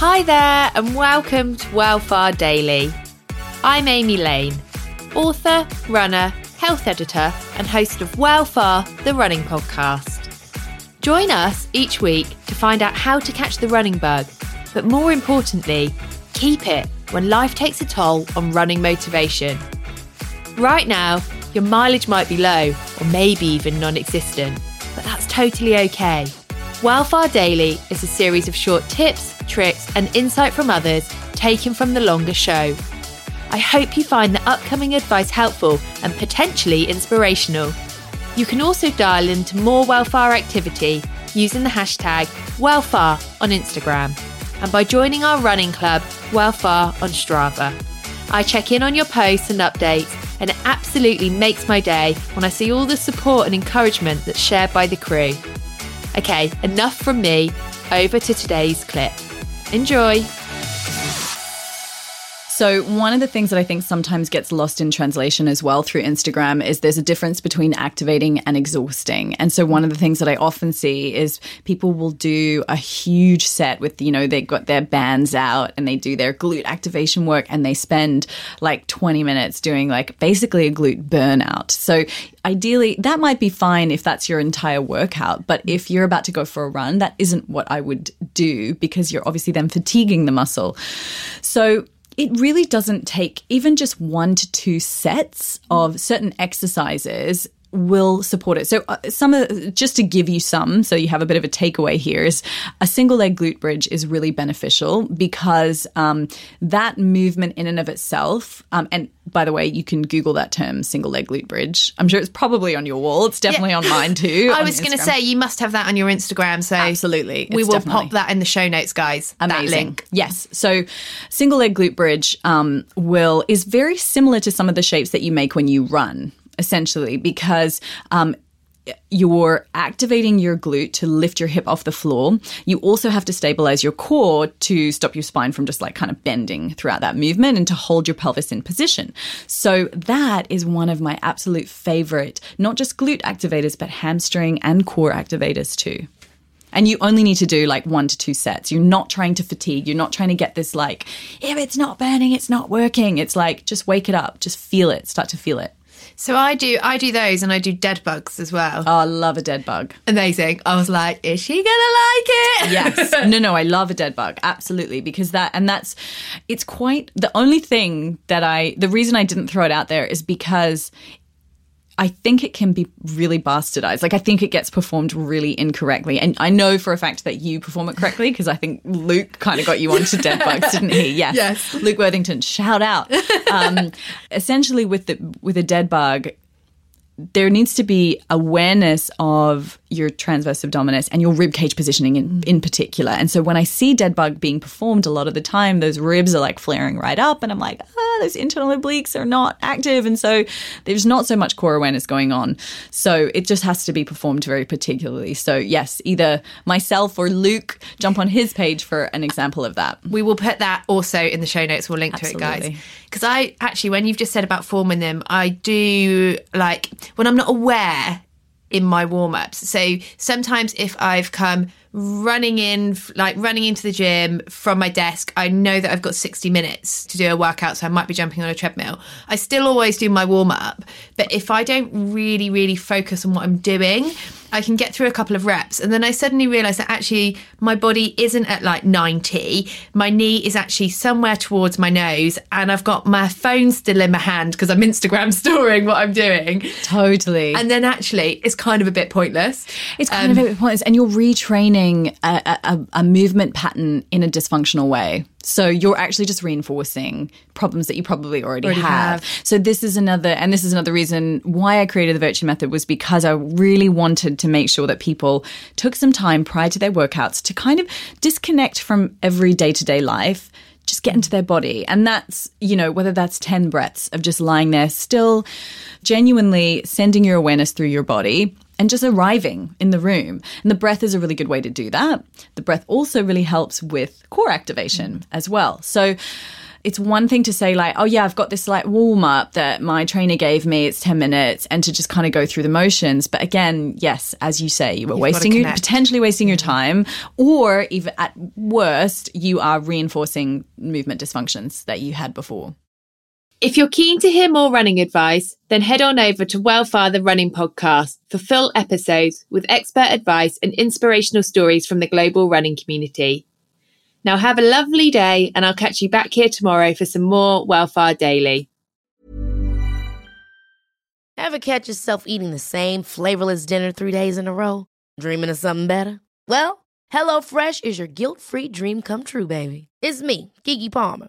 Hi there, and welcome to Wellfar Daily. I'm Amy Lane, author, runner, health editor, and host of Wellfar, the running podcast. Join us each week to find out how to catch the running bug, but more importantly, keep it when life takes a toll on running motivation. Right now, your mileage might be low or maybe even non existent, but that's totally okay. Wellfar Daily is a series of short tips, tricks, and insight from others taken from the longer show. I hope you find the upcoming advice helpful and potentially inspirational. You can also dial into more Wellfar activity using the hashtag Wellfar on Instagram and by joining our running club, Wellfar on Strava. I check in on your posts and updates, and it absolutely makes my day when I see all the support and encouragement that's shared by the crew. Okay, enough from me, over to today's clip. Enjoy! So, one of the things that I think sometimes gets lost in translation as well through Instagram is there's a difference between activating and exhausting. And so, one of the things that I often see is people will do a huge set with, you know, they've got their bands out and they do their glute activation work and they spend like 20 minutes doing like basically a glute burnout. So, ideally, that might be fine if that's your entire workout. But if you're about to go for a run, that isn't what I would do because you're obviously then fatiguing the muscle. So, it really doesn't take even just one to two sets of certain exercises will support it. So, uh, some of, just to give you some, so you have a bit of a takeaway here, is a single leg glute bridge is really beneficial because um, that movement in and of itself, um, and by the way, you can Google that term, single leg glute bridge. I'm sure it's probably on your wall. It's definitely yeah. on mine too. I was going to say you must have that on your Instagram. So absolutely, we will pop that in the show notes, guys. Amazing. Yes. So single leg glute bridge um, will is very similar to some of the shapes that you make when you run essentially, because um, you're activating your glute to lift your hip off the floor. You also have to stabilize your core to stop your spine from just like kind of bending throughout that movement and to hold your pelvis in position. So that is one of my absolute favorite, not just glute activators, but hamstring and core activators too. And you only need to do like one to two sets. You're not trying to fatigue. You're not trying to get this like, if it's not burning, it's not working. It's like, just wake it up, just feel it, start to feel it. So I do I do those and I do dead bugs as well. Oh, I love a dead bug. Amazing. I was like, is she gonna like it? Yes. no, no, I love a dead bug. Absolutely. Because that and that's it's quite the only thing that I the reason I didn't throw it out there is because I think it can be really bastardized. Like I think it gets performed really incorrectly. And I know for a fact that you perform it correctly because I think Luke kind of got you onto dead bugs, didn't he? Yes. yes. Luke Worthington, shout out. Um, essentially with the with a dead bug, there needs to be awareness of your transverse abdominis and your rib cage positioning in, in particular. And so when I see dead bug being performed a lot of the time, those ribs are like flaring right up and I'm like, ah, those internal obliques are not active. And so there's not so much core awareness going on. So it just has to be performed very particularly. So yes, either myself or Luke jump on his page for an example of that. We will put that also in the show notes. We'll link Absolutely. to it, guys. Because I actually, when you've just said about forming them, I do like when I'm not aware in my warm ups. So sometimes if I've come running in, like running into the gym from my desk, I know that I've got 60 minutes to do a workout, so I might be jumping on a treadmill. I still always do my warm up, but if I don't really, really focus on what I'm doing, I can get through a couple of reps. And then I suddenly realize that actually my body isn't at like 90. My knee is actually somewhere towards my nose. And I've got my phone still in my hand because I'm Instagram storing what I'm doing. Totally. And then actually it's kind of a bit pointless. It's kind um, of a bit pointless. And you're retraining a, a, a movement pattern in a dysfunctional way. So you're actually just reinforcing problems that you probably already, already have. have. So this is another, and this is another reason why I created the Vertue Method was because I really wanted to make sure that people took some time prior to their workouts to kind of disconnect from every day to day life just get into their body. And that's, you know, whether that's 10 breaths of just lying there still, genuinely sending your awareness through your body and just arriving in the room. And the breath is a really good way to do that. The breath also really helps with core activation mm-hmm. as well. So, it's one thing to say like, oh yeah, I've got this like warm up that my trainer gave me. It's 10 minutes and to just kind of go through the motions. But again, yes, as you say, you were You've wasting your, potentially wasting your mm-hmm. time or even at worst, you are reinforcing movement dysfunctions that you had before. If you're keen to hear more running advice, then head on over to Wellfar the Running Podcast for full episodes with expert advice and inspirational stories from the global running community. Now have a lovely day and I'll catch you back here tomorrow for some more Wellfar Daily. Ever catch yourself eating the same flavorless dinner three days in a row? Dreaming of something better? Well, HelloFresh is your guilt-free dream come true, baby. It's me, Keke Palmer.